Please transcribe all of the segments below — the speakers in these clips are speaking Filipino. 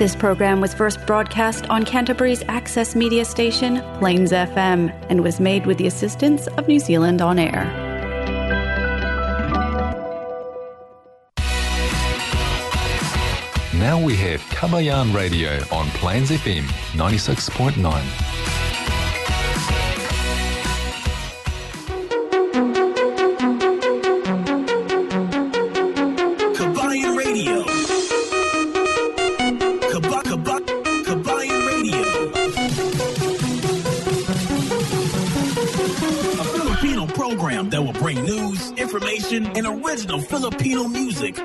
This program was first broadcast on Canterbury's access media station, Plains FM, and was made with the assistance of New Zealand On Air. Now we have Kabayan Radio on Plains FM 96.9.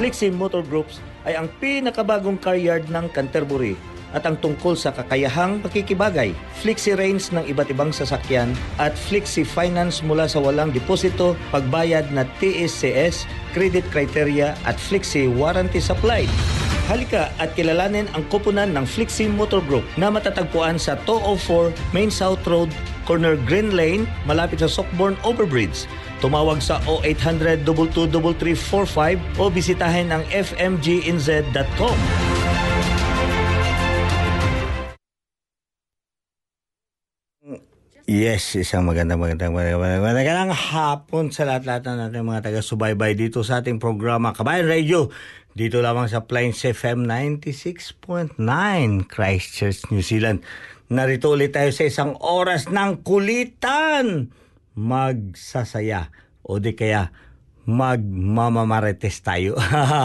Flexi Motor Groups ay ang pinakabagong car yard ng Canterbury at ang tungkol sa kakayahang pakikibagay, flexi range ng iba't ibang sasakyan at flexi finance mula sa walang deposito, pagbayad na TSCS, credit criteria at flexi warranty supplied. Halika at kilalanin ang koponan ng Flexi Motor Group na matatagpuan sa 204 Main South Road, corner Green Lane, malapit sa Sockborn Overbridge. Tumawag sa 0800 223345 o bisitahin ang fmginz.com. Yes, isang magandang magandang, magandang, magandang hapon sa lahat-lahat na natin mga taga-subaybay dito sa ating programa Kabayan Radio. Dito lamang sa Plains FM 96.9 Christchurch, New Zealand. Narito ulit tayo sa isang oras ng kulitan. Magsasaya o di kaya magmamamarites tayo.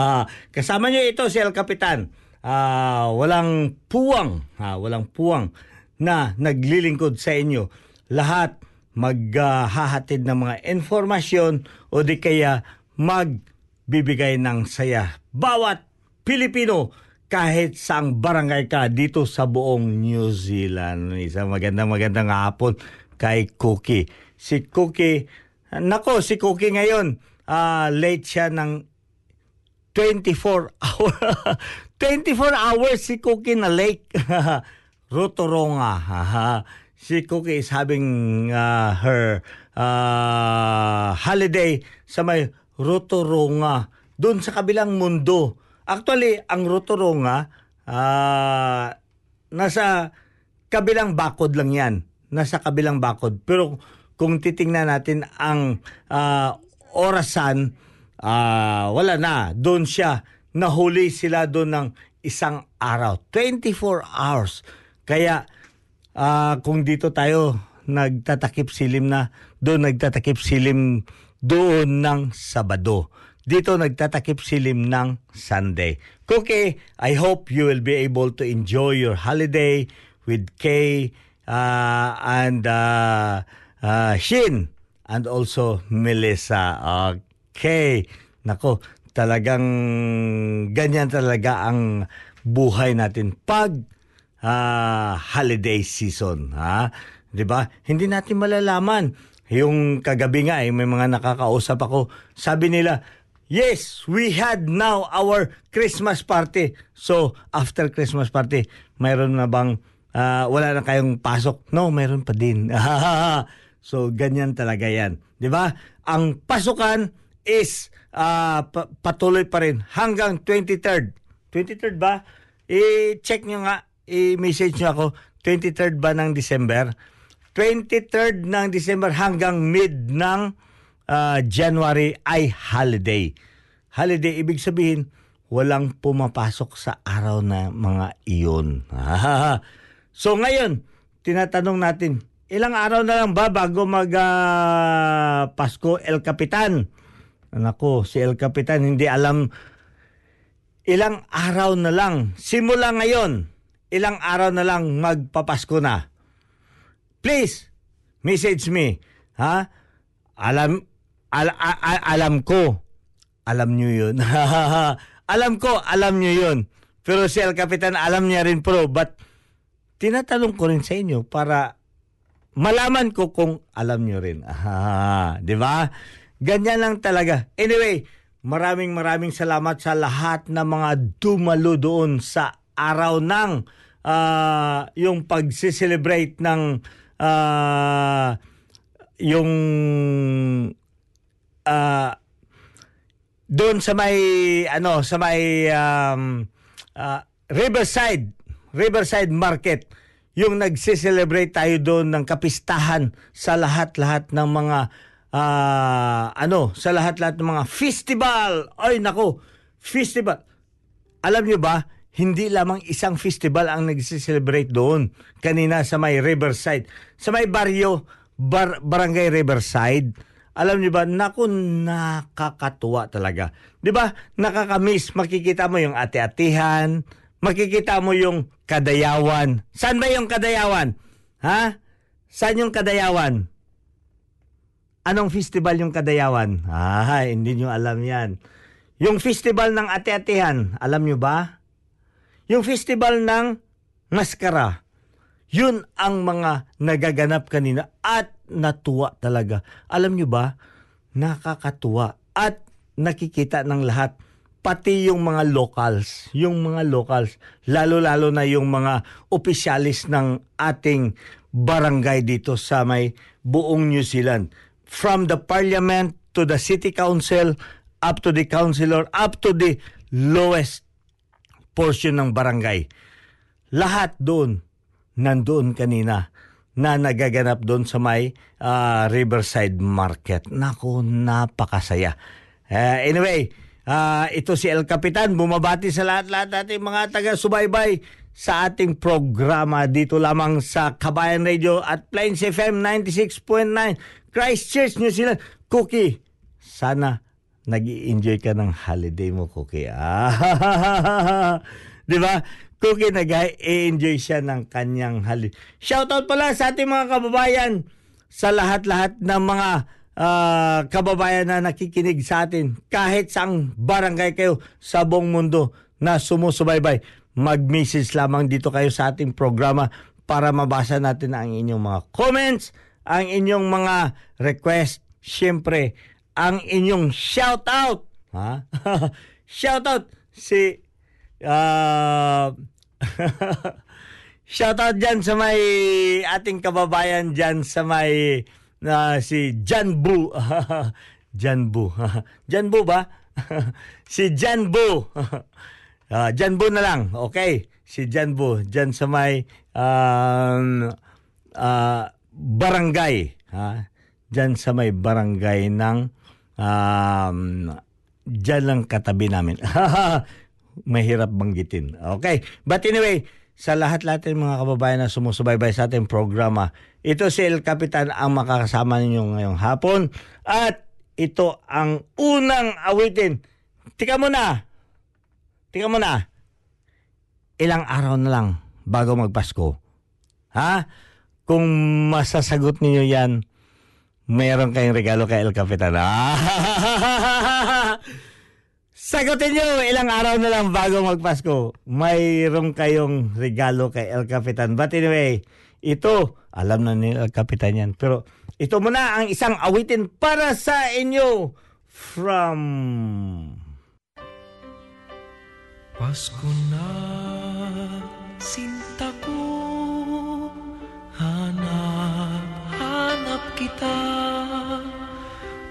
Kasama nyo ito si El Capitan. Ah, walang puwang, ha, walang puwang na naglilingkod sa inyo. Lahat maghahatid ng mga informasyon o di kaya magbibigay ng saya. Bawat Pilipino kahit saang barangay ka dito sa buong New Zealand. Isang magandang magandang hapon kay Cookie. Si Cookie, nako si Cookie ngayon, ah, late siya ng 24 hour 24 hours si Cookie na late. Rotoronga. Si Cookie is having uh, her uh, holiday sa may Rotoronga. Doon sa kabilang mundo. Actually, ang Rotoronga, uh, nasa kabilang bakod lang yan. Nasa kabilang bakod. Pero kung titingnan natin ang uh, orasan, uh, wala na. Doon siya. Nahuli sila doon ng isang araw. 24 hours. Kaya ah, kung dito tayo nagtatakip silim na, doon nagtatakip silim doon ng Sabado. Dito nagtatakip silim ng Sunday. Cookie, I hope you will be able to enjoy your holiday with Kay uh, and uh, uh, Shin and also Melissa. Okay. Nako, talagang ganyan talaga ang buhay natin pag ah, holiday season, ha? 'Di ba? Hindi natin malalaman. Yung kagabi nga eh, may mga nakakausap ako. Sabi nila, Yes, we had now our Christmas party. So, after Christmas party, mayroon na bang ah, wala na kayong pasok? No, mayroon pa din. so, ganyan talaga 'yan. 'Di ba? Ang pasukan is ah, pa- patuloy pa rin hanggang 23rd. 23rd ba? I-check nyo nga, i-message nyo ako, 23rd ba ng December? 23rd ng December hanggang mid ng ah, January ay holiday. Holiday, ibig sabihin, walang pumapasok sa araw na mga iyon. So ngayon, tinatanong natin, ilang araw na lang ba bago mag ah, Pasko El Capitan? Nako, si El Capitan hindi alam ilang araw na lang. Simula ngayon, ilang araw na lang magpapasko na. Please, message me. Ha? Alam, al- a- a- alam ko, alam nyo yun. alam ko, alam nyo yun. Pero si El Capitan, alam niya rin pro. But, tinatanong ko rin sa inyo para malaman ko kung alam nyo rin. Ah, di ba? Ganyan lang talaga. Anyway, maraming maraming salamat sa lahat ng mga dumalo doon sa araw ng ah, yung pag-celebrate ng ah, yung ah, doon sa may ano sa may um, ah, Riverside Riverside Market yung nagse-celebrate tayo doon ng kapistahan sa lahat-lahat ng mga ah, ano sa lahat-lahat ng mga festival. Ay nako festival. Alam niyo ba hindi lamang isang festival ang nagse-celebrate doon. Kanina sa may Riverside. Sa may baryo Bar- Barangay Riverside. Alam niyo ba, naku, nakakatuwa talaga. Di ba, nakakamiss, makikita mo yung ate-atihan, makikita mo yung kadayawan. Saan ba yung kadayawan? Ha? Saan yung kadayawan? Anong festival yung kadayawan? Ah, hindi nyo alam yan. Yung festival ng ate-atihan, alam nyo ba? Yung festival ng maskara. Yun ang mga nagaganap kanina at natuwa talaga. Alam nyo ba, nakakatuwa at nakikita ng lahat pati yung mga locals, yung mga locals, lalo-lalo na yung mga opisyalis ng ating barangay dito sa may buong New Zealand. From the parliament to the city council, up to the councilor, up to the lowest portion ng barangay. Lahat doon, nandoon kanina na nagaganap doon sa may ah, Riverside Market. Nako, napakasaya. Eh, anyway, ah, ito si El Capitan, bumabati sa lahat-lahat nating mga taga-subaybay sa ating programa dito lamang sa Kabayan Radio at Plains FM 96.9 Christchurch, New Zealand. Cookie, sana nag enjoy ka ng holiday mo, Cookie. Ah, di ba? Cookie nag-enjoy siya ng kanyang holiday. Shoutout pala sa ating mga kababayan sa lahat-lahat ng mga ah, kababayan na nakikinig sa atin kahit saang barangay kayo sa buong mundo na sumusubaybay. Mag-message lamang dito kayo sa ating programa para mabasa natin ang inyong mga comments, ang inyong mga request, syempre, ang inyong shoutout. Ha? shoutout si ah shoutout dyan sa may ating kababayan dyan sa may na si Janbu. Janbu. Janbu ba? si Janbu. Ah, Janbu na lang. Okay. Si Janbu. Dyan sa may um, ah, barangay. Ha? Dyan sa may barangay ng um, dyan lang katabi namin. Mahirap banggitin. Okay. But anyway, sa lahat-lahat mga kababayan na sumusubaybay sa ating programa, ito si El Capitan ang makakasama ninyo ngayong hapon. At ito ang unang awitin. Tika mo na. Tika mo na. Ilang araw na lang bago magpasko. Ha? Kung masasagot ninyo yan, mayroon kayong regalo kay El Capitan. Ah! Sagutin nyo, ilang araw na lang bago magpasko. Mayroon kayong regalo kay El Capitan. But anyway, ito, alam na ni El Capitan yan. Pero ito muna ang isang awitin para sa inyo from... Pasko na, sinta ko, hanap-hanap kita.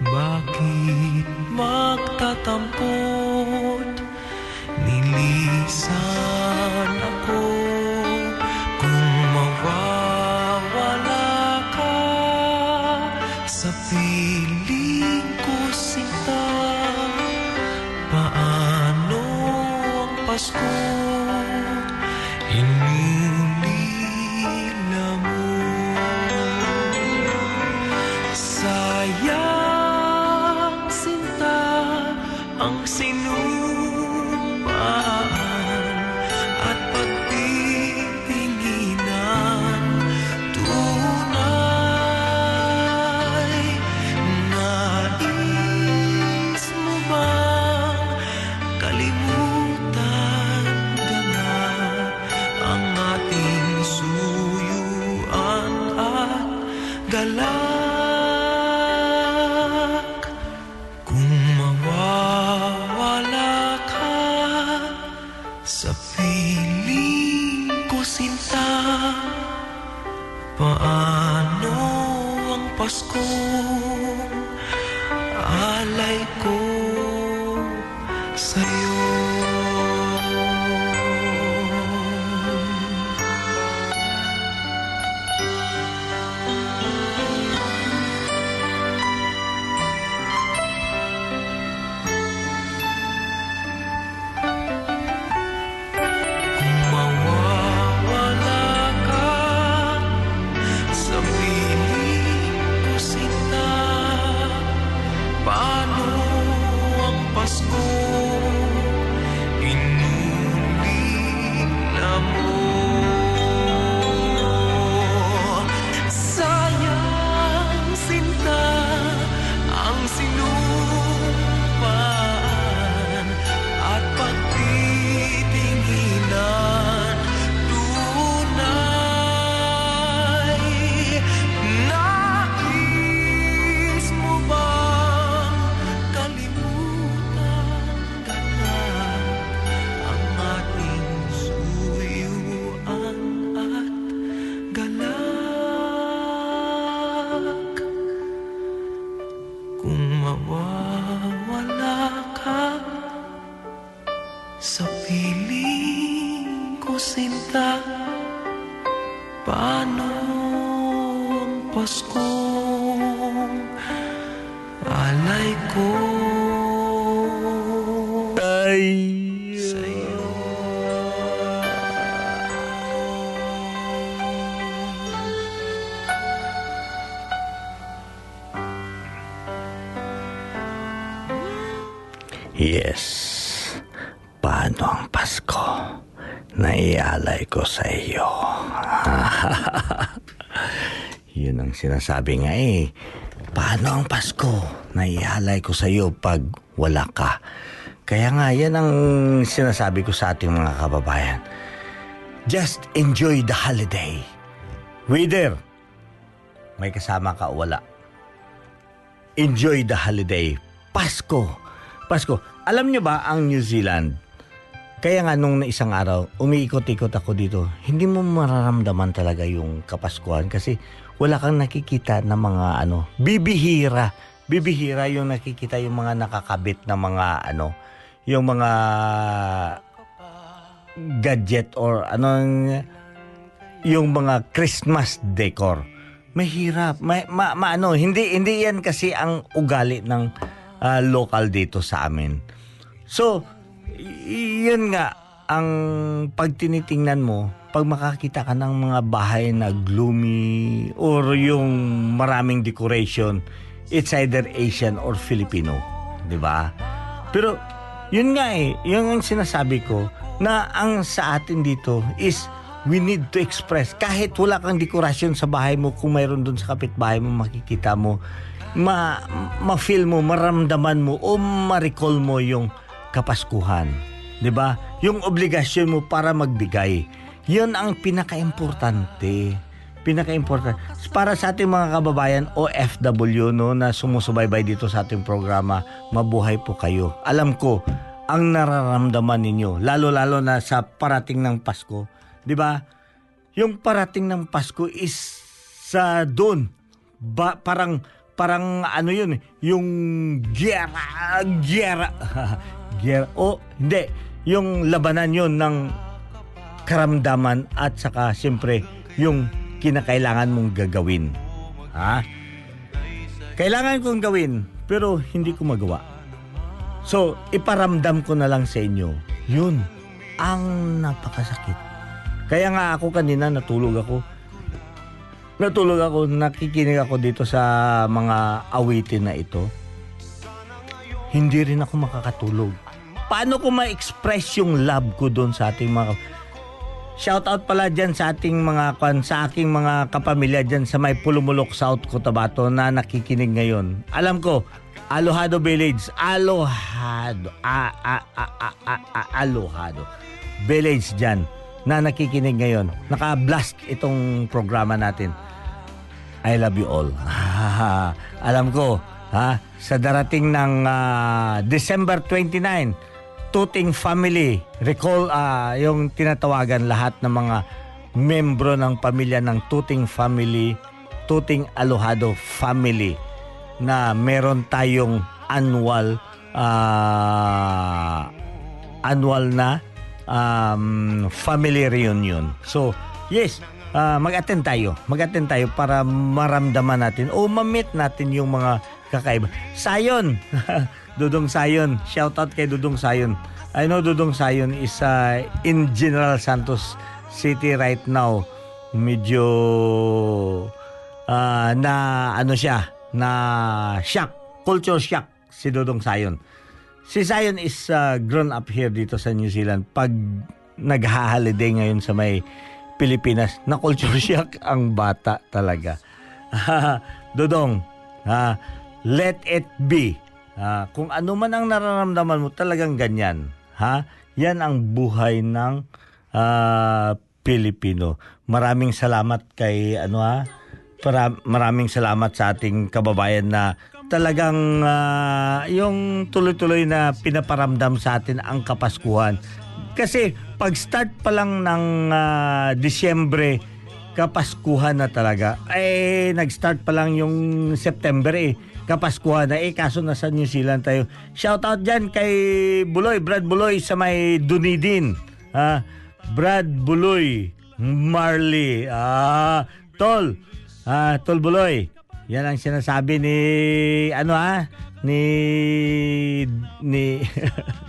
Bakit magtatampot? Nilisan Yes. Paano ang Pasko? Naialay ko sa iyo. Yun ang sinasabi nga eh. Paano ang Pasko? Naialay ko sa iyo pag wala ka. Kaya nga, yan ang sinasabi ko sa ating mga kababayan. Just enjoy the holiday. Whether may kasama ka o wala. Enjoy the holiday. Pasko. Pasko. Alam nyo ba ang New Zealand? Kaya nga nung isang araw, umiikot-ikot ako dito, hindi mo mararamdaman talaga yung kapaskuhan kasi wala kang nakikita na mga ano, bibihira. Bibihira yung nakikita yung mga nakakabit na mga ano, yung mga gadget or anong yung mga Christmas decor. Mahirap. Ma, ma, ma- ano, hindi hindi yan kasi ang ugali ng ah, local dito sa amin. So, yun nga ang pag tinitingnan mo, pag makakita ka ng mga bahay na gloomy or yung maraming decoration, it's either Asian or Filipino, 'di ba? Pero yun nga eh, yun ang sinasabi ko na ang sa atin dito is we need to express kahit wala kang dekorasyon sa bahay mo kung mayroon doon sa kapitbahay mo makikita mo ma ma-feel mo maramdaman mo o ma-recall mo yung kapaskuhan 'di ba? Yung obligasyon mo para magbigay. Yun ang pinaka-importante. Pinaka-important para sa ating mga kababayan OFW no na sumusubaybay dito sa ating programa mabuhay po kayo. Alam ko ang nararamdaman ninyo lalo-lalo na sa parating ng Pasko 'di ba? Yung parating ng Pasko is sa doon ba, parang parang ano yun eh, yung gera gera gera o hindi yung labanan yun ng karamdaman at saka siyempre yung kinakailangan mong gagawin. Ha? Kailangan kong gawin pero hindi ko magawa. So, iparamdam ko na lang sa inyo. Yun ang napakasakit. Kaya nga ako kanina natulog ako. Natulog ako, nakikinig ako dito sa mga awitin na ito. hindi rin ako makakatulog. Paano ko ma-express yung love ko doon sa ating mga Shout out pala dyan sa ating mga kwan, sa aking mga kapamilya dyan sa may Pulumulok South Cotabato na nakikinig ngayon. Alam ko, Alohado Village, Alohado, a, a, a, a, a, a, Alohado Village dyan na nakikinig ngayon. Naka-blast itong programa natin. I love you all. Alam ko, ha, sa darating ng ah, December 29, Tuting Family. Recall ah, yung tinatawagan lahat ng mga membro ng pamilya ng Tuting Family, Tuting Alohado Family na meron tayong annual ah, annual na um, family reunion. So, yes, ah, mag-attend tayo. Mag-attend tayo para maramdaman natin o ma-meet natin yung mga kakaiba. Sayon! Dudong Sayon. Shout out kay Dudong Sayon. I know Dudong Sayon is ah, in General Santos City right now. Medyo ah, na ano siya, na shock, culture shock si Dudong Sayon. Si Zion is uh, grown up here dito sa New Zealand. Pag nagha-holiday ngayon sa may Pilipinas, na culture shock ang bata talaga. Dodong, ah, let it be. Ah, kung ano man ang nararamdaman mo, talagang ganyan. Ha? Yan ang buhay ng ah, Pilipino. Maraming salamat kay ano ha? Para, maraming salamat sa ating kababayan na talagang ah, yung tuloy-tuloy na pinaparamdam sa atin ang Kapaskuhan. Kasi pag start pa lang ng ah, Disyembre, Kapaskuhan na talaga. Eh, nag-start pa lang yung September eh. Kapaskuhan na eh. Kaso nasa New Zealand tayo. Shout out dyan kay Buloy, Brad Buloy sa may Dunedin. Ah, Brad Buloy, Marley. Ah, Tol. Ah, Tol Buloy. Yan ang sinasabi ni ano ah ni ni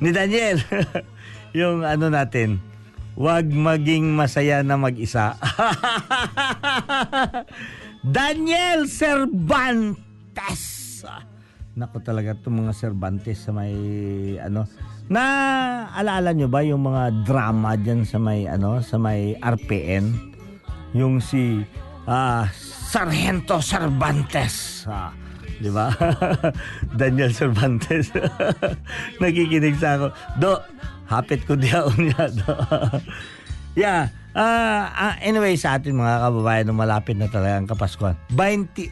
ni Daniel. yung ano natin, wag maging masaya na mag-isa. Daniel Cervantes. Nako talaga itong mga Cervantes sa may ano na alaala nyo ba yung mga drama diyan sa may ano sa may RPN yung si ah, Sargento Cervantes ah, di ba Daniel Cervantes nakikinig sa ako do hapit ko diyaon niya do yeah ah ah, anyway sa atin mga kababayan malapit na talaga ang Kapaskuhan 21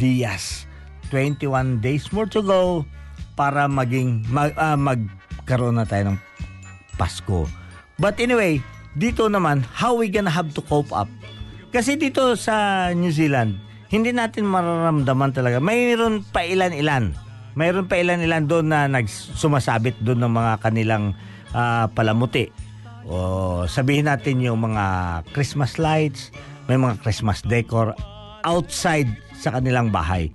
Dias 21 days more to go para maging mag, ah, magkaroon na tayo ng Pasko. But anyway, dito naman, how we gonna have to cope up? Kasi dito sa New Zealand, hindi natin mararamdaman talaga. Mayroon pa ilan-ilan. Mayroon pa ilan-ilan doon na nagsumasabit doon ng mga kanilang ah, palamuti. O sabihin natin yung mga Christmas lights, may mga Christmas decor outside sa kanilang bahay.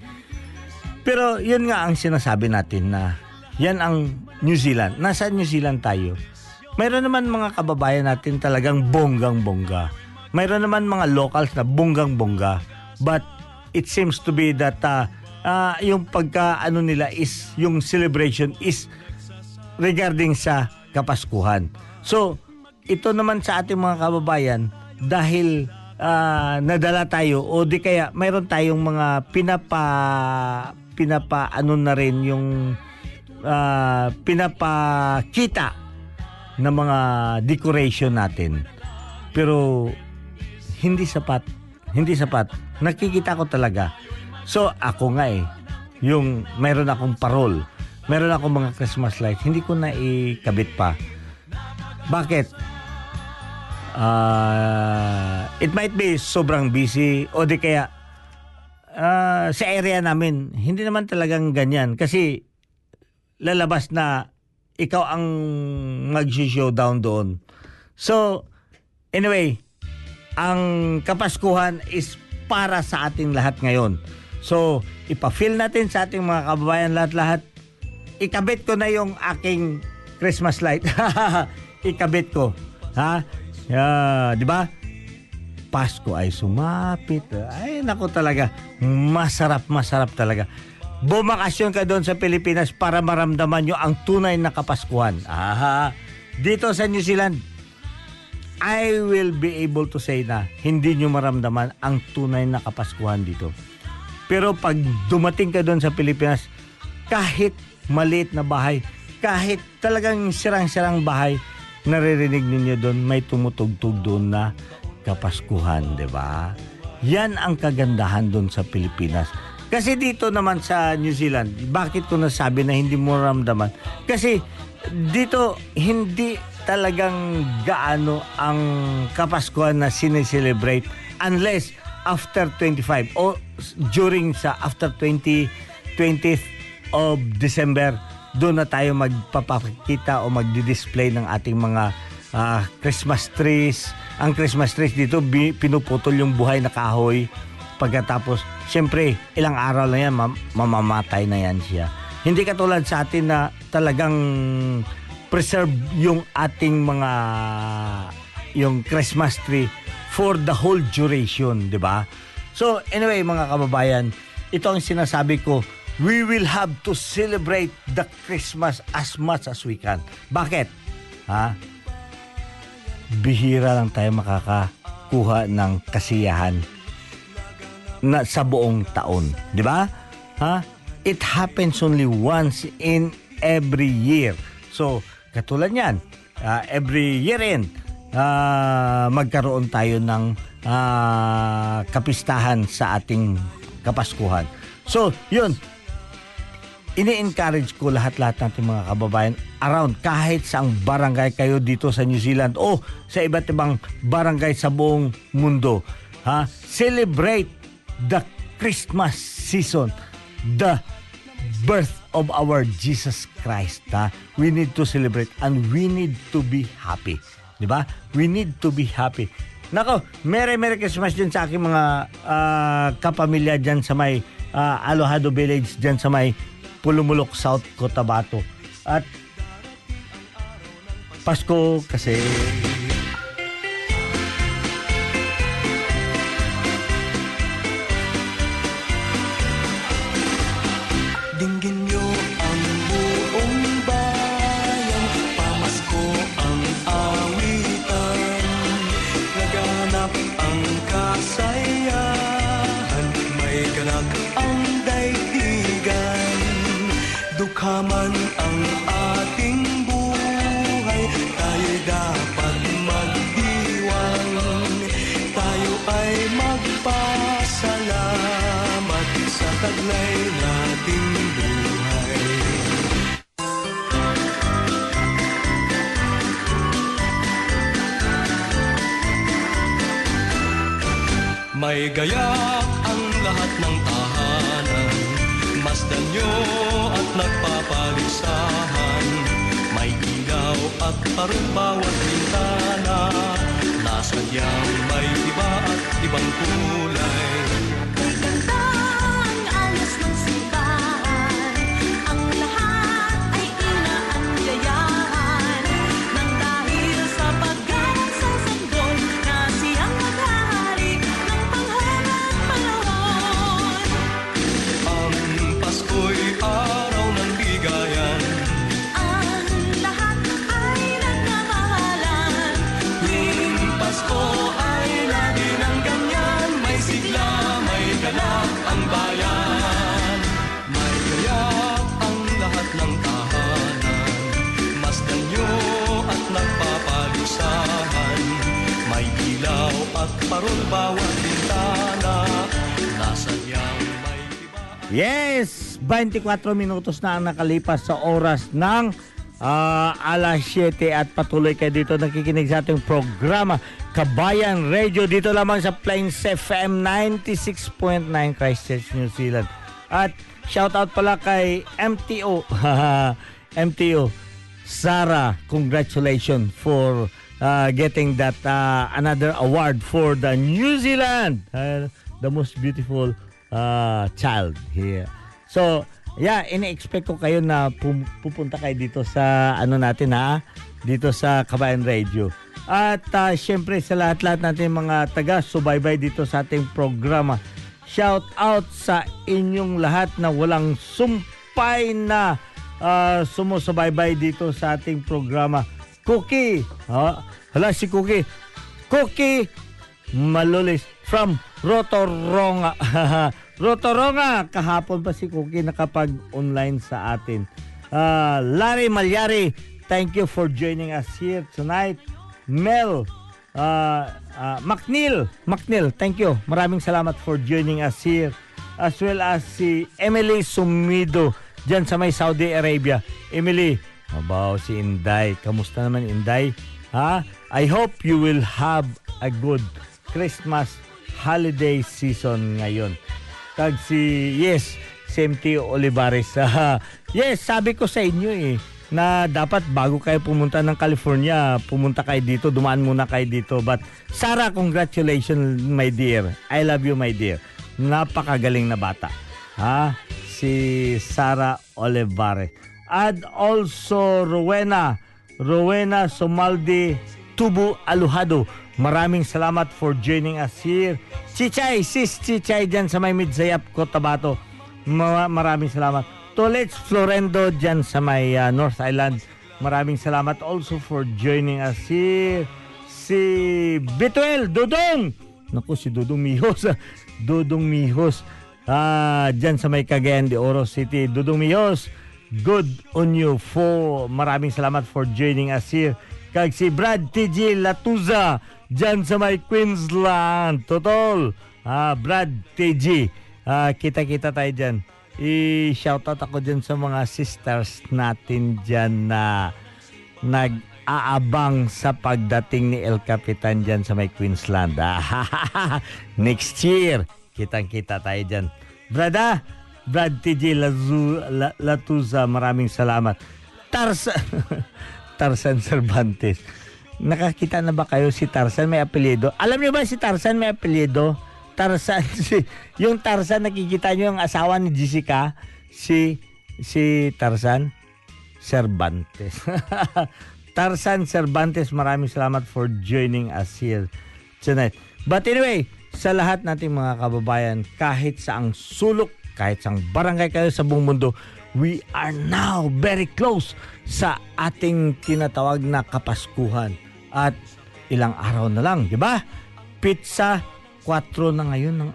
Pero yun nga ang sinasabi natin na yan ang New Zealand. Nasa New Zealand tayo. Mayroon naman mga kababayan natin talagang bonggang-bongga. Mayroon naman mga locals na bonggang-bongga. But it seems to be that uh, uh, yung pagka ano nila is yung celebration is regarding sa Kapaskuhan. So, ito naman sa ating mga kababayan dahil ah, nadala tayo o di kaya mayroon tayong mga pinapa pinapa ano na rin yung ah, pinapakita ng mga decoration natin. Pero hindi sapat. Hindi sapat. Nakikita ko talaga. So ako nga eh, yung meron akong parol, meron akong mga Christmas lights, hindi ko na ikabit pa. Bakit? Ah, it might be sobrang busy o di kaya ah, sa area namin, hindi naman talagang ganyan. Kasi lalabas na ikaw ang mag-showdown doon. So, anyway, ang Kapaskuhan is para sa ating lahat ngayon. So, ipa-feel natin sa ating mga kababayan lahat-lahat. Ikabit ko na yung aking Christmas light. Ikabit ko. Ha? Yeah, di ba? Pasko ay sumapit. Ay, nako talaga. Masarap, masarap talaga. bumakasyon ka doon sa Pilipinas para maramdaman nyo ang tunay na Kapaskuhan. Aha. Dito sa New Zealand, I will be able to say na hindi nyo maramdaman ang tunay na Kapaskuhan dito. Pero pag dumating ka doon sa Pilipinas, kahit maliit na bahay, kahit talagang sirang-sirang bahay, naririnig ninyo doon, may tumutugtog doon na Kapaskuhan, di ba? Yan ang kagandahan doon sa Pilipinas. Kasi dito naman sa New Zealand, bakit ko nasabi na hindi mo ramdaman? Kasi dito hindi talagang gaano ang Kapaskuhan na sineselebrate unless after 25 o during sa after 20 20th of December doon na tayo magpapakita o magdi-display ng ating mga ah, Christmas trees. Ang Christmas trees dito pinuputol yung buhay na kahoy. Pagkatapos, syempre, ilang araw lang yan, mam- mamamatay na yan siya. Hindi katulad sa atin na talagang preserve yung ating mga yung Christmas tree for the whole duration, di ba? So, anyway, mga kababayan, ito ang sinasabi ko, we will have to celebrate the Christmas as much as we can. Bakit? Ha? Bihira lang tayo makakakuha ng kasiyahan na sa buong taon, di ba? Ha? It happens only once in every year. So, katulad niyan, ah, every year in, ah, magkaroon tayo ng ah, kapistahan sa ating kapaskuhan. So, yun, ini-encourage ko lahat-lahat natin mga kababayan around kahit saang barangay kayo dito sa New Zealand o sa iba't ibang barangay sa buong mundo. Ha? Celebrate the Christmas season, the birth of our Jesus Christ. Ha? We need to celebrate and we need to be happy. Di ba? We need to be happy. Nako, Merry Merry Christmas din sa aking mga ah, kapamilya dyan sa may ah, Alohado Village dyan sa may Pulumulok, South Cotabato. At Pasko kasi bawat bintana may iba Yes! 24 minutos na ang nakalipas sa oras ng ah, alas 7 at patuloy kayo dito nakikinig sa ating programa Kabayan Radio dito lamang sa Plains FM 96.9 Christchurch, New Zealand. At shout out pala kay MTO MTO Sarah, congratulations for uh, getting that uh, another award for the New Zealand, uh, the most beautiful uh, child here. So, yeah, ini-expect ko kayo na pum- pupunta kayo dito sa ano natin ha, dito sa Kabayan Radio. At uh, syempre sa lahat-lahat natin mga taga-subaybay dito sa ating programa. shout out sa inyong lahat na walang sumpay na ah, sumusubaybay dito sa ating programa. Cookie, ha? hala si Cookie. Cookie Malulis from Rotoronga. Rotoronga, kahapon pa si Cookie nakapag-online sa atin. Ah, Larry Malyari, thank you for joining us here tonight. Mel uh, uh, McNeil, McNeil, thank you. Maraming salamat for joining us here. As well as si Emily Sumido dyan sa may Saudi Arabia. Emily, mabaw si Inday. Kamusta naman Inday? Ha? I hope you will have a good Christmas holiday season ngayon. Tag si, yes, si MT Olivares. Yes, sabi ko sa inyo eh, na dapat bago kayo pumunta ng California, pumunta kayo dito, dumaan muna kayo dito. But Sarah, congratulations my dear. I love you my dear. Napakagaling na bata. Ha? Si Sarah Olivares. And also Rowena, Rowena Somaldi Tubu Aluhado. Maraming salamat for joining us here. Chichay, sis Chichay dyan sa may Midzayap, Cotabato. Ma- maraming salamat. Tolets Florendo dyan sa may uh, North Island. Maraming salamat also for joining us here. Si Bituel Dudong. Naku, si Dudong Mihos. Dudong Mihos. Ah, dyan sa may Cagayan de Oro City. Dudong Mihos. Good on you for maraming salamat for joining us here. Kag si Brad TG Latuza dyan sa may Queensland. Totol. Ah, Brad TG. Ah, kita-kita tayo dyan. I-shoutout ako dyan sa mga sisters natin dyan na nag-aabang sa pagdating ni El Capitan dyan sa may Queensland. Ah, Next year, kitang-kita tayo dyan. Brada, Brad TJ Lazu, La, Latuza, maraming salamat. Tarsa, Tarzan Cervantes. Nakakita na ba kayo si Tarzan may apelyido? Alam niyo ba si Tarzan may apelyido? Tarzan, si, yung Tarzan nakikita niyo yung asawa ni Jessica, si si Tarzan Cervantes. Tarzan Cervantes, maraming salamat for joining us here tonight. But anyway, sa lahat nating mga kababayan, kahit sa ang sulok, kahit sa ang barangay kayo sa buong mundo, we are now very close sa ating tinatawag na Kapaskuhan. At ilang araw na lang, di ba? Pizza 4 na ngayon ng,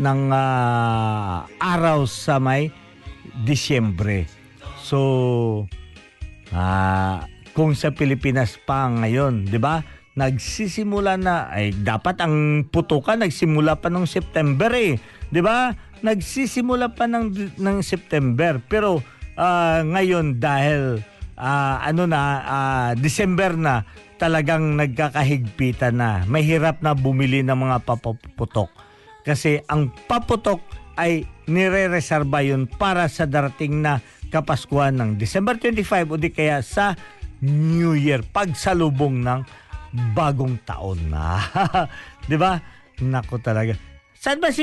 ng ah, araw sa may Disyembre. So, ah, kung sa Pilipinas pa ngayon, 'di ba? Nagsisimula na ay dapat ang putukan nagsimula pa nung September eh, 'di ba? Nagsisimula pa ng ng September pero ah, ngayon dahil ah, ano na ah, December na talagang nagkakahigpitan na. Mahirap na bumili ng mga papuputok. Kasi ang paputok ay nire-reserva yun para sa darating na Kapaskuhan ng December 25 o di kaya sa New Year, pagsalubong ng bagong taon na. 'Di ba? Nako talaga. Saan ba si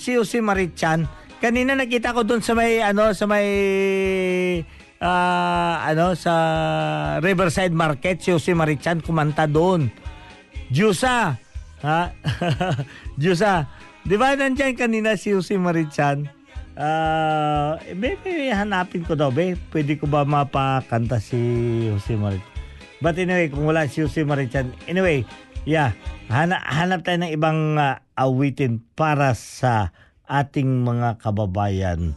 si si Marichan? Kanina nakita ko doon sa may ano sa may ah, ano sa Riverside Market si Jose Marichan kumanta doon. Jusa. Ha? Jusa. Di ba nandyan kanina si Jose Marichan? Ah, uh, be, be, hanapin ko daw, be. Pwede ko ba mapakanta si Jose Marichan? But anyway, kung wala si Jose Marichan, anyway, yeah, hana, hanap tayo ng ibang ah, awitin para sa ating mga kababayan.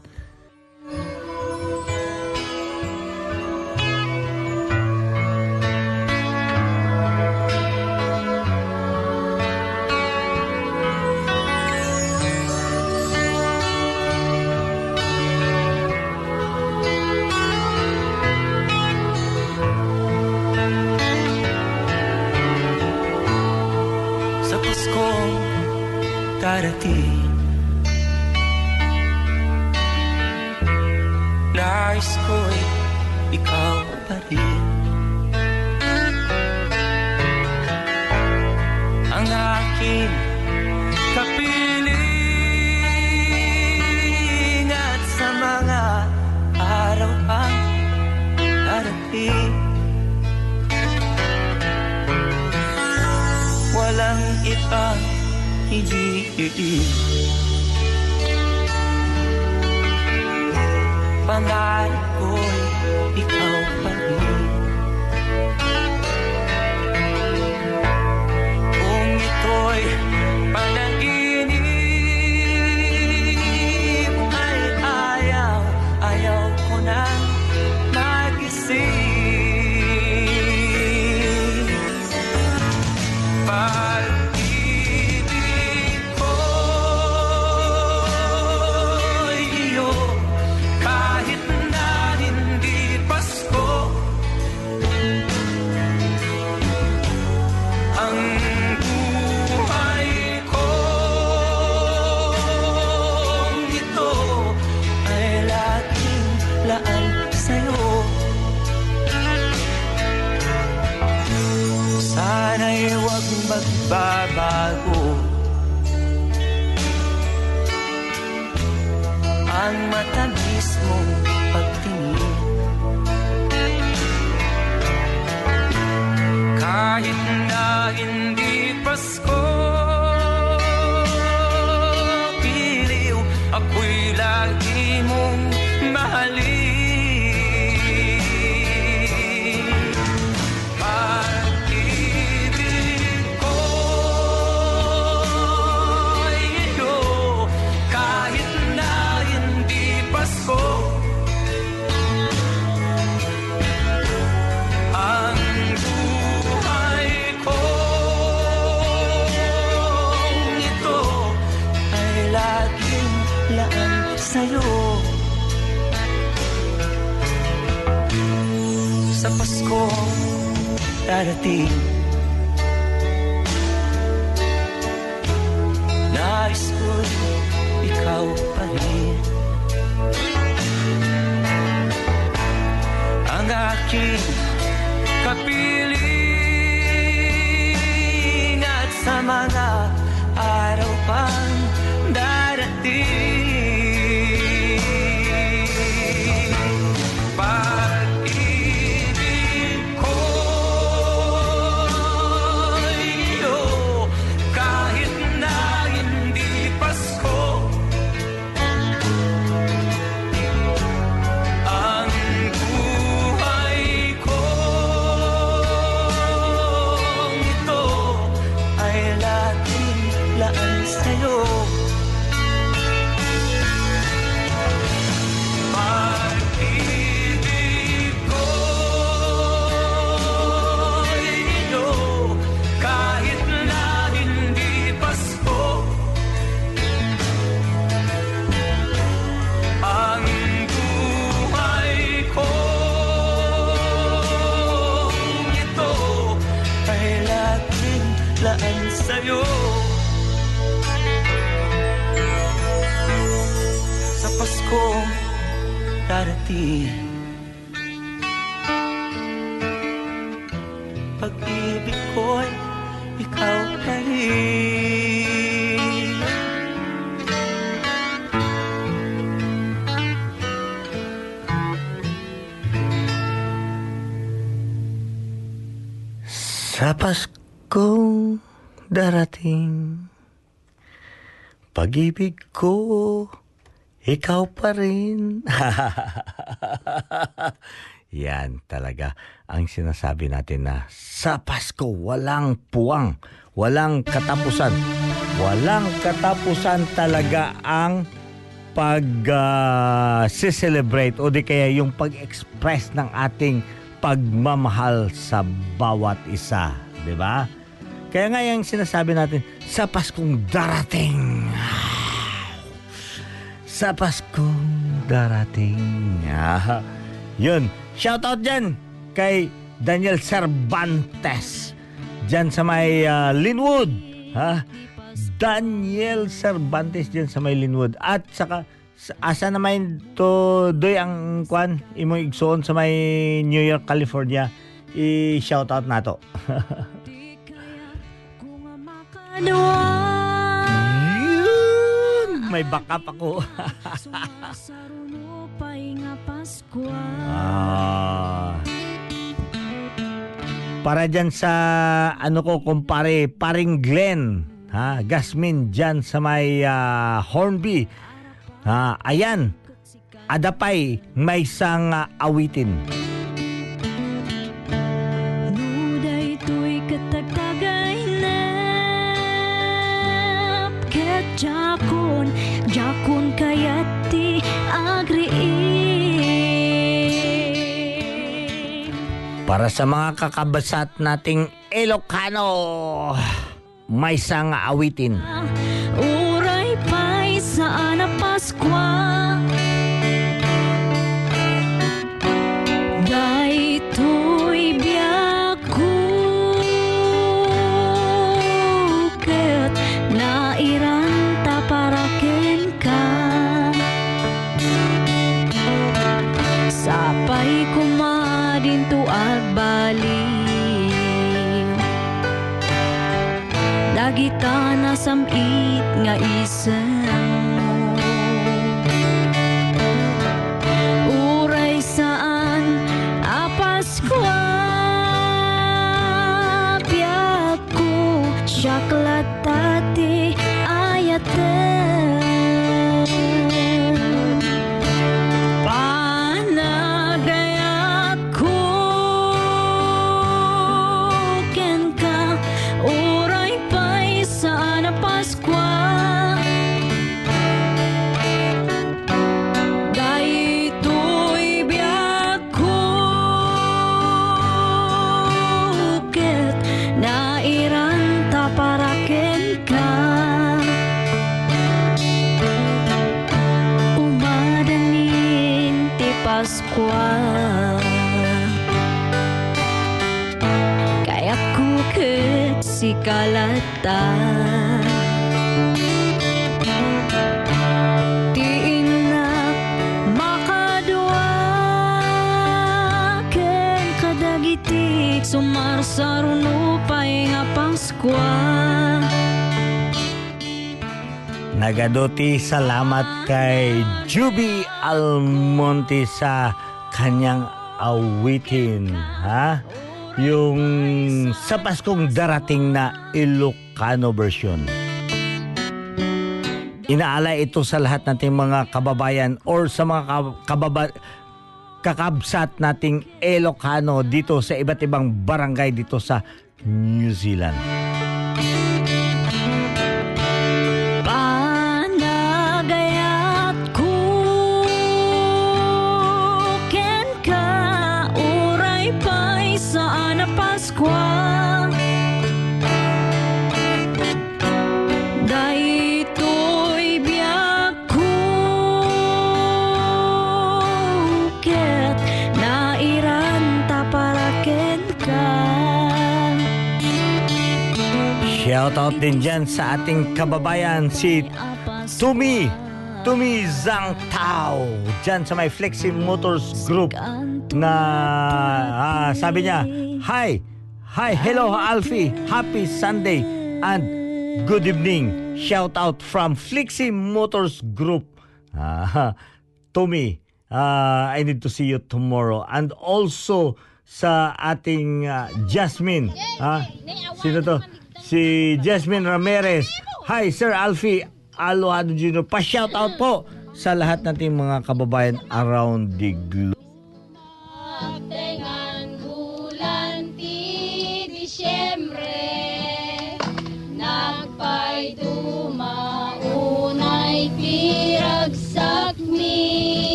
Huwag magbabago. Ang matamis darating Nais ko'y ikaw pa rin Ang aking kapiling at sa mga araw pang darating. Pag-ibig ko Ikaw pa rin Yan talaga ang sinasabi natin na sa Pasko walang puwang, walang katapusan. Walang katapusan talaga ang pag ah, celebrate o di kaya yung pag-express ng ating pagmamahal sa bawat isa, 'di ba? Kaya nga yung sinasabi natin sa Paskong darating. Sa Paskong darating. Ah, yun. Shout out dyan kay Daniel Cervantes. Dyan sa may ah, Linwood. Ha? Daniel Cervantes dyan sa may Linwood. At saka sa- asa naman to doy ang kwan imo igsoon sa may New York, California. I-shout out nato. Yun! May backup ako. Ah. Para dyan sa ano ko kumpare, paring Glenn, ha, Gasmin dyan sa may ah, Hornby. Ha, ayan. Adapay may isang ah, awitin. Nuday Para sa mga kakabasat nating Ilocano, may isang awitin. Uray pa'y saan na Paskwa Dagita na samit nga isang Nagadoti salamat kay Juby Almonte sa kanyang awitin. Ha? Yung sa Paskong darating na Ilocano version. Inaalay ito sa lahat nating mga kababayan or sa mga kab- kababa kakabsat nating Ilocano dito sa iba't ibang barangay dito sa New Zealand. Din dyan sa ating kababayan si Tumi Tumi Zhang Tao dyan sa may Flexi Motors Group na ah, sabi niya Hi! Hi! Hello Alfie! Happy Sunday and good evening! Shoutout from Flexi Motors Group ah, Tumi ah, I need to see you tomorrow and also sa ating ah, Jasmine ah, sino to? Si Jasmine Ramirez Hi Sir Alfie Aloado Jr. Pa-shoutout po sa lahat nating mga kababayan around the globe.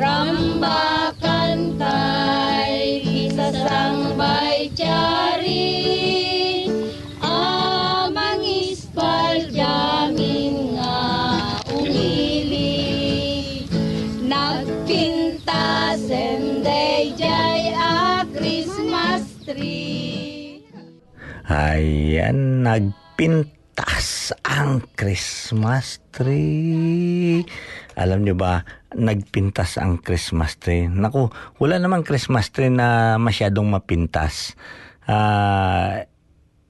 Rambakan tay isasang bay Ayan, nagpintas ang Christmas tree. Alam nyo ba, nagpintas ang Christmas tree. Naku, wala namang Christmas tree na masyadong mapintas. Ah,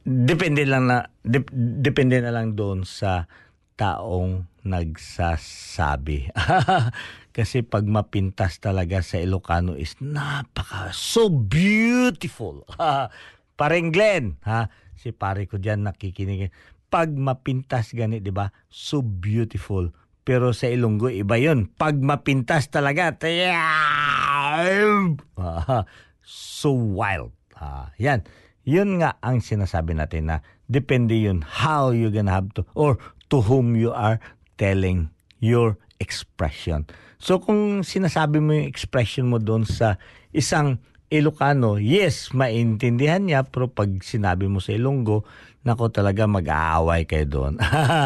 depende lang na dep- depende na lang doon sa taong nagsasabi. Kasi pag mapintas talaga sa Ilocano is napaka so beautiful. Pareng Glenn, ha? Si pare ko diyan nakikinig. Pag mapintas gani, 'di ba? So beautiful. Pero sa Ilonggo, iba yun. Pag mapintas talaga, ah, so wild. Ah, yan. Yun nga ang sinasabi natin na depende yun how you gonna have to or to whom you are telling your expression. So kung sinasabi mo yung expression mo doon sa isang Ilocano, yes, maintindihan niya, pero pag sinabi mo sa Ilonggo, nako talaga mag-aaway kayo doon.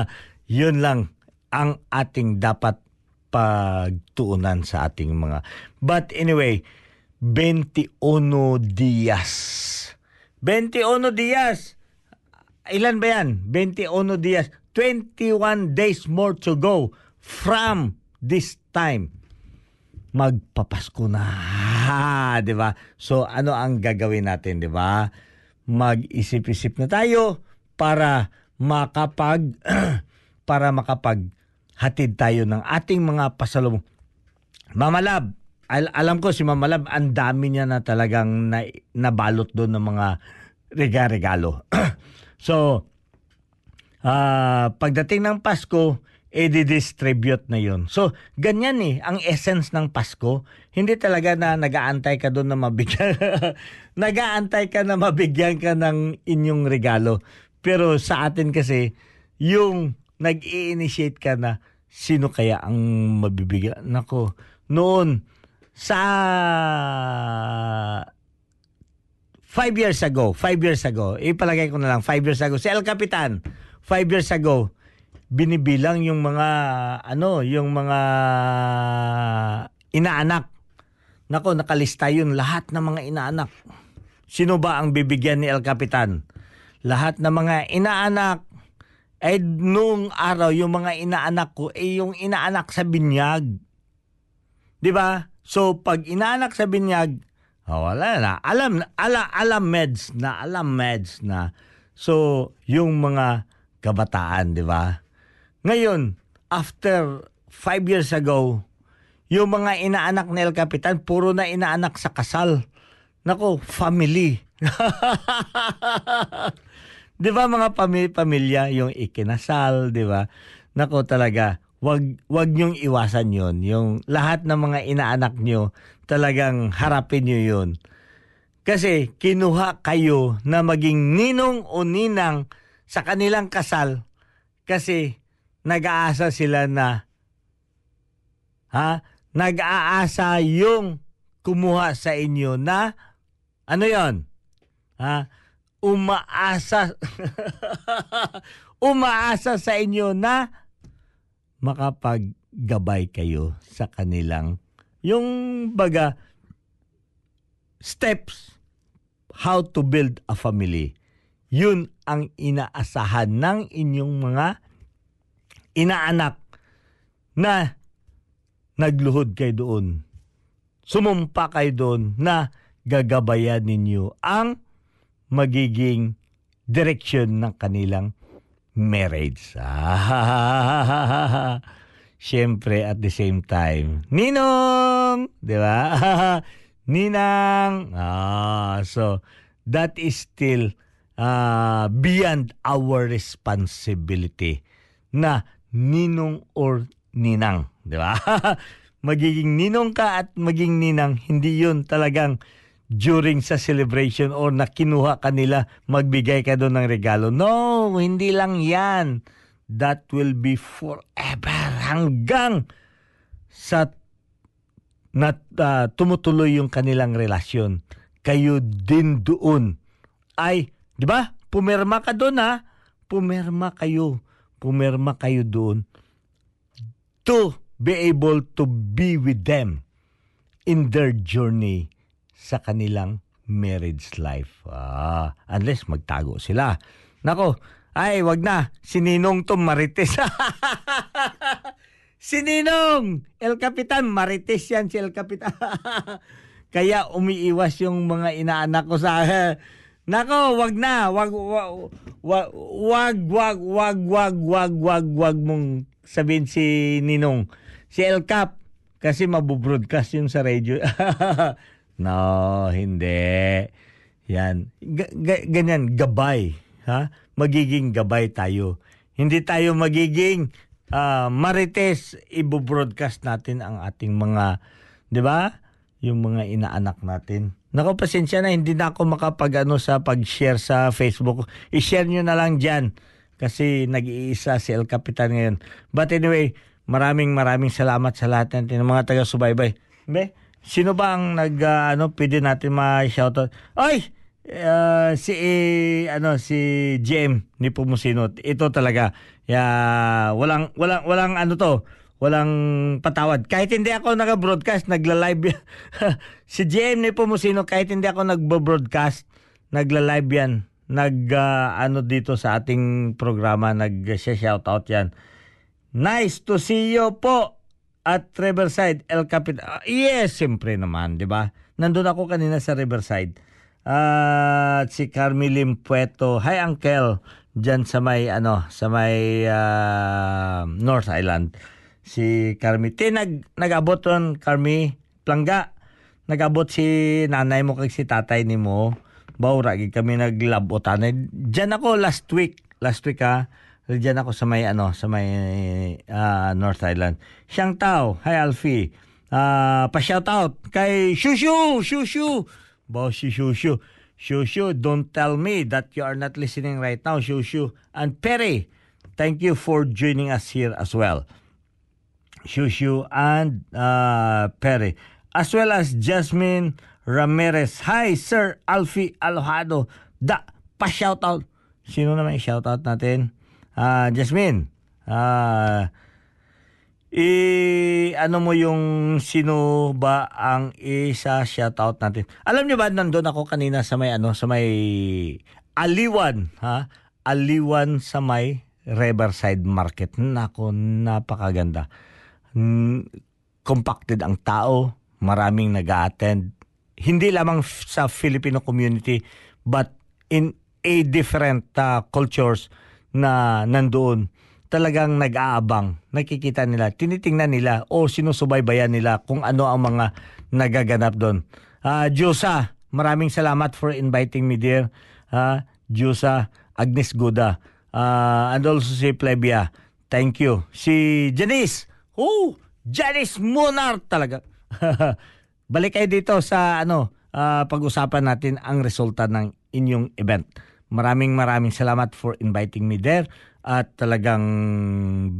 Yun lang ang ating dapat pagtuunan sa ating mga... But anyway, 21 Diaz. 21 Diaz. Ilan ba yan? 21 Diaz. 21 days more to go from this time magpapasko na, di ba? So ano ang gagawin natin, di ba? Mag-isip-isip na tayo para makapag para makapag hatid tayo ng ating mga pasalubong. Mamalab, al- alam ko si Mamalab, ang dami niya na talagang na, nabalot doon ng mga rega-regalo. so, ah pagdating ng Pasko, i-distribute na yun. So, ganyan eh, ang essence ng Pasko, hindi talaga na nag-aantay ka doon na mabigyan. nag-aantay ka na mabigyan ka ng inyong regalo. Pero sa atin kasi, yung nag-i-initiate ka na, sino kaya ang mabibigyan? Nako, noon, sa five years ago, five years ago, ipalagay ko na lang, five years ago, si El Capitan, five years ago, binibilang yung mga, ano, yung mga inaanak. Nako, nakalista yun, lahat ng mga inaanak. Sino ba ang bibigyan ni El Capitan? Lahat ng mga inaanak. Eh, noong araw, yung mga inaanak ko, eh, yung inaanak sa binyag. Di ba? So, pag inaanak sa binyag, oh, wala na. Alam, ala, alam meds na, alam meds na. So, yung mga kabataan, di ba? Ngayon, after five years ago, yung mga inaanak ni El Capitan, puro na inaanak sa kasal. Nako, family. di ba mga pami- pamilya, yung ikinasal, di ba? Nako talaga, wag wag niyong iwasan yon Yung lahat ng mga inaanak niyo, talagang harapin niyo yon Kasi kinuha kayo na maging ninong o ninang sa kanilang kasal kasi nag-aasa sila na ha? Nag-aasa yung kumuha sa inyo na ano yon? Ha? Umaasa umaasa sa inyo na makapaggabay kayo sa kanilang yung baga steps how to build a family. Yun ang inaasahan ng inyong mga inaanak na nagluhod kayo doon. Sumumpa kayo doon na gagabayan ninyo ang magiging direksyon ng kanilang marriage. Ah, Siyempre, at the same time, Ninong! Di ba? Ninang! Ah, so, that is still uh, beyond our responsibility na ninong or ninang, di ba? magiging ninong ka at maging ninang, hindi yun talagang during sa celebration or na kinuha kanila, magbigay ka doon ng regalo. No, hindi lang yan. That will be forever hanggang sa na ah, tumutuloy yung kanilang relasyon. Kayo din doon ay, di ba? Pumirma ka doon ha. Pumirma kayo. Pumirma kayo doon to be able to be with them in their journey sa kanilang marriage life. Ah, unless magtago sila. Nako, ay wag na. Si Ninong to marites. si Ninong! El Capitan, marites yan si El Capitan. Kaya umiiwas yung mga inaanak ko sa Nako, wag na. Wag wag wag wag wag wag wag wag wag, mong sabihin si Ninong. Si El Cap kasi mabubroadcast yun sa radio. no, hindi. Yan. Ga- ga- ganyan, gabay. Ha? Magiging gabay tayo. Hindi tayo magiging ah, Marites, ibo-broadcast natin ang ating mga, di ba? Yung mga inaanak natin. Nako, pasensya na, hindi na ako makapag ano, sa pag-share sa Facebook. I-share nyo na lang dyan kasi nag-iisa si El Capitan ngayon. But anyway, maraming maraming salamat sa lahat natin ng mga taga-subaybay. Be, sino ba ang nag, ah, ano, pwede natin ma-shoutout? Ay! Uh, si eh, ano si JM ni Pumusino ito talaga ya walang walang walang ano to walang patawad. Kahit hindi ako nag-broadcast nagla-live si JM ni Pumusino kahit hindi ako nagbo-broadcast nagla-live yan. Nag ah, ano dito sa ating programa nag shoutout yan. Nice to see you po at Riverside El Capitan. Ah, yes siyempre naman di ba? Nandun ako kanina sa Riverside. At si Carmelim Pueto. Hi Uncle. Diyan sa may ano, sa may ah, North Island. Si Carmi. Ti nag nagabot ron Carmi Plangga. Nagabot si nanay mo kag si tatay ni mo. Baura kami naglabotan. Diyan ako last week. Last week ha. Diyan ako sa may ano, sa may ah, North Island. Siyang tao. Hi Alfie. Ah, pa-shout out kay Shushu, Shushu. Bo si Shushu. Shushu, don't tell me that you are not listening right now, Shushu. And Perry, thank you for joining us here as well. Shushu and uh, Perry. As well as Jasmine Ramirez. Hi, Sir Alfie Alojado. Da, pa-shoutout. Sino naman i-shoutout natin? Ah, Jasmine. Ah, i ano mo yung sino ba ang isa shoutout natin. Alam niyo ba nandoon ako kanina sa may ano sa may Aliwan, ha? Aliwan sa may Riverside Market. Nako, napakaganda. Compacted ang tao, maraming nag-attend. Hindi lamang sa Filipino community but in a different uh, cultures na nandoon talagang nag-aabang, nakikita nila, tinitingnan nila o sinusubaybayan nila kung ano ang mga nagaganap doon. Ah, Diyosa, maraming salamat for inviting me dear. Ah, Diyosa, Agnes Guda, ah, and also si Plebia. Thank you. Si Janice. Oh, Janice Munar talaga. Balik kayo dito sa ano, ah, pag-usapan natin ang resulta ng inyong event. Maraming maraming salamat for inviting me there at talagang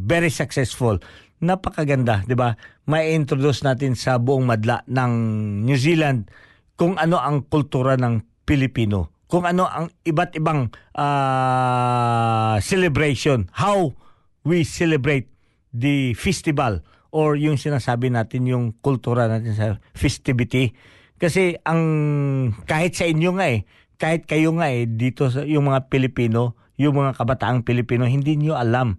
very successful. Napakaganda, 'di ba? May introduce natin sa buong madla ng New Zealand kung ano ang kultura ng Pilipino, kung ano ang iba't ibang ah, celebration, how we celebrate the festival or yung sinasabi natin yung kultura natin sa festivity. Kasi ang kahit sa inyo nga eh, kahit kayo nga eh, dito sa yung mga Pilipino, yung mga kabataang Pilipino, hindi nyo alam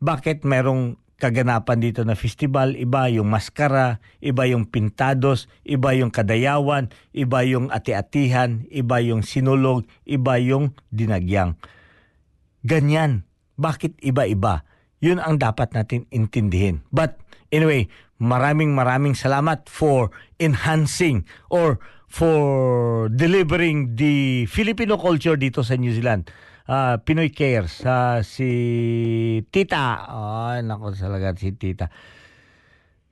bakit merong kaganapan dito na festival, iba yung maskara, iba yung pintados, iba yung kadayawan, iba yung ati-atihan, iba yung sinulog, iba yung dinagyang. Ganyan. Bakit iba-iba? Yun ang dapat natin intindihin. But anyway, maraming maraming salamat for enhancing or for delivering the Filipino culture dito sa New Zealand. Ah, Pinoy Cares, ah, si Tita. Ay, nako talaga si Tita.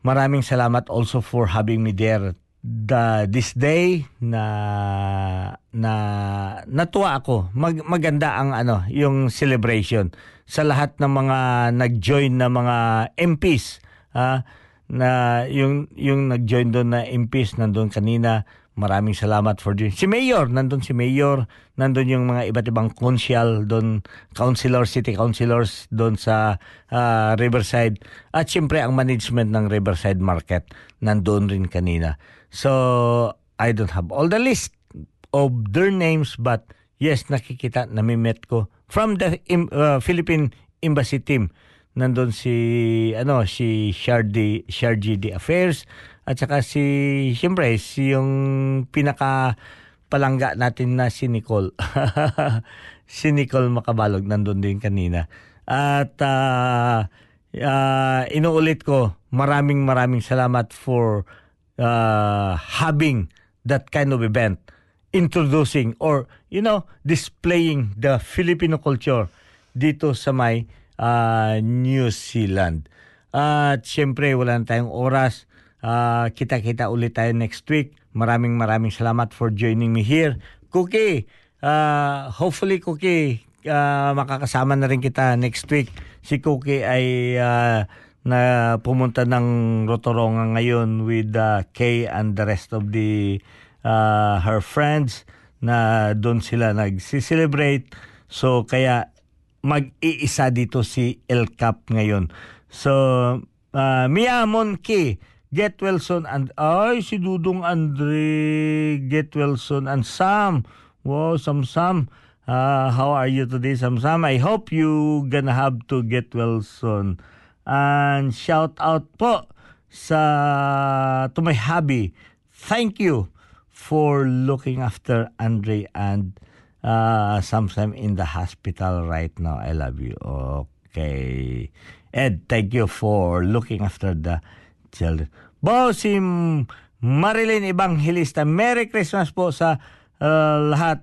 Maraming salamat also for having me there the this day na na natuwa ako Mag, maganda ang ano yung celebration sa lahat ng mga nag-join na mga MPs ah, na yung yung nag-join doon na MPs nandun kanina maraming salamat for doing. Si Mayor nandun si Mayor nandun yung mga iba't ibang consul doon councilor city councilors doon sa ah, Riverside. At siyempre ang management ng Riverside Market nandun rin kanina. So I don't have all the list of their names but yes nakikita nami-met ko. From the uh, Philippine Embassy team. Nandun si ano si Shardy Shardy the Affairs. At saka si siyempre si yung pinaka palangga natin na si Nicole. Si Nicole Makabalog nandun din kanina. At ah, ah, inuulit ko maraming maraming salamat for uh, having that kind of event introducing or you know displaying the Filipino culture dito sa may ah, New Zealand. At syempre, wala na tayong oras. Ah, kita-kita ulit tayo next week. Maraming maraming salamat for joining me here. Cookie, ah, hopefully Cookie, ah, makakasama na rin kita next week. Si Cookie ay ah, na pumunta ng Rotoronga ngayon with ah, Kay and the rest of the ah, her friends na doon sila nagsi-celebrate. So kaya mag-iisa dito si El Cap ngayon. So, uh, Mia Monki, Get Wilson and ay si Dudong Andre, Get Wilson and Sam. Wow, Sam Sam. Uh, how are you today, Sam Sam? I hope you gonna have to get Wilson. And shout out po sa to my hubby. Thank you for looking after Andre and uh, Sam in the hospital right now. I love you. Okay. Ed, thank you for looking after the children. Bo, Marilyn Evangelista, Merry Christmas po sa uh, lahat.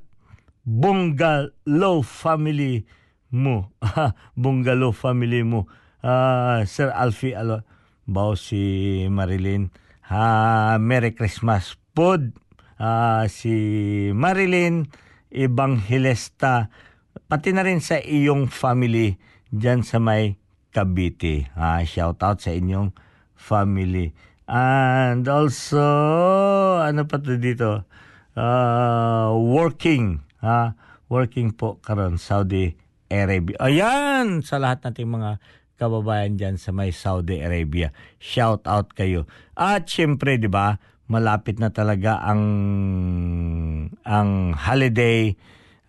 Bungalow family mo. Bungalow family mo. Uh, Sir Alfie, alo, bao si Marilyn. Ha, Merry Christmas po. Uh, si Marilyn Evangelista, pati na rin sa iyong family dyan sa may Cavite. Ah, shout out sa inyong family. And also, ano pa to dito? Ah, working. Ha? Working po karon Saudi Arabia. Ayan! Sa lahat nating mga kababayan dyan sa may Saudi Arabia. Shout out kayo. At syempre, di ba, malapit na talaga ang ang holiday.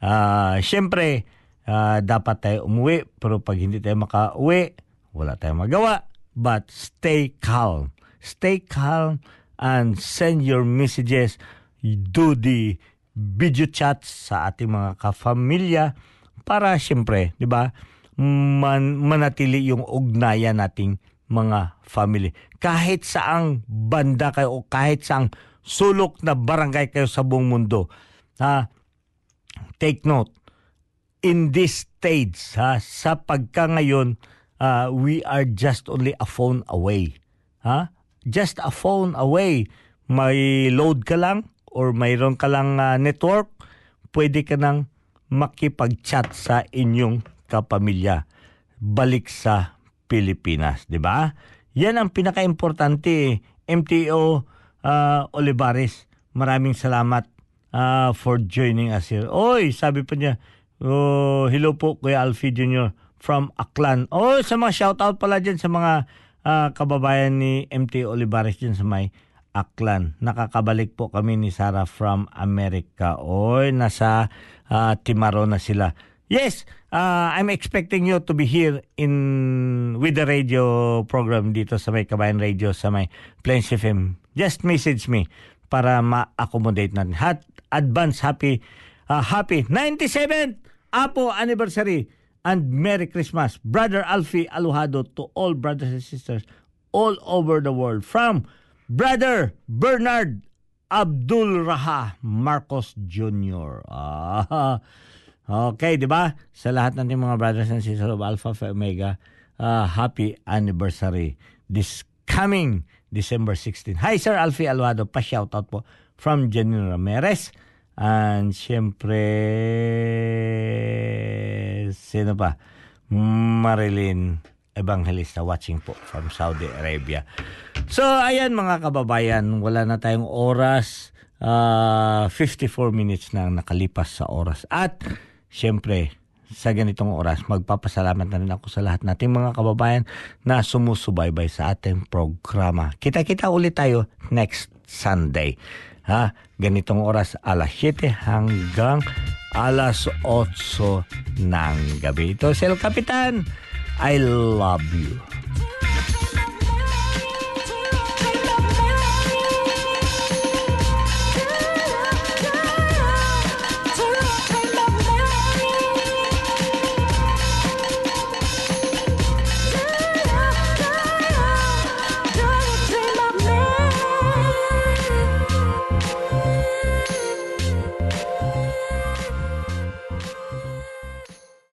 Ah, syempre, ah, dapat tayo umuwi. Pero pag hindi tayo makauwi, wala tayong magawa. But stay calm. Stay calm and send your messages. Do the video chats sa ating mga kafamilya para syempre, di ba, man, manatili yung ugnayan nating mga family. Kahit saang banda kayo o kahit saang sulok na barangay kayo sa buong mundo. Ha? Take note, in this stage, ha, sa pagka ngayon, uh, we are just only a phone away. Ha? Just a phone away. May load ka lang or mayroon ka lang uh, network, pwede ka nang makipag-chat sa inyong kapamilya. Balik sa Pilipinas, di ba? Yan ang pinaka-importante. MTO uh, Olivares, maraming salamat uh, for joining us here. Oy, sabi pa niya, oh, hello po Kuya Alfie Jr. from Aklan. Oh, sa mga shoutout pala dyan sa mga uh, kababayan ni MT Olivares dyan sa may Aklan. Nakakabalik po kami ni Sarah from America. Oy, nasa uh, Timaro na sila. Yes, uh, I'm expecting you to be here in with the radio program dito sa may Kabayan Radio sa may Plains FM. Just message me para ma-accommodate natin. Hat, advance happy uh, happy 97th Apo anniversary and Merry Christmas. Brother Alfie Aluhado to all brothers and sisters all over the world from Brother Bernard Abdul Raha Marcos Jr. Ah, okay, di ba? Sa lahat ng mga brothers and sisters of Alpha Phi Omega, ah, happy anniversary this coming December 16. Hi, Sir Alfie Alvado. Pa-shoutout po from Janine Ramirez. And syempre, sino pa? Marilyn Evangelista watching po from Saudi Arabia. So, ayan mga kababayan, wala na tayong oras. Ah, 54 minutes na nakalipas sa oras. At, syempre, sa ganitong oras, magpapasalamat na rin ako sa lahat nating mga kababayan na sumusubaybay sa ating programa. Kita-kita ulit tayo next Sunday. Ha? Ganitong oras, alas 7 hanggang alas 8 ng gabi. Ito, Sel Kapitan. I love you.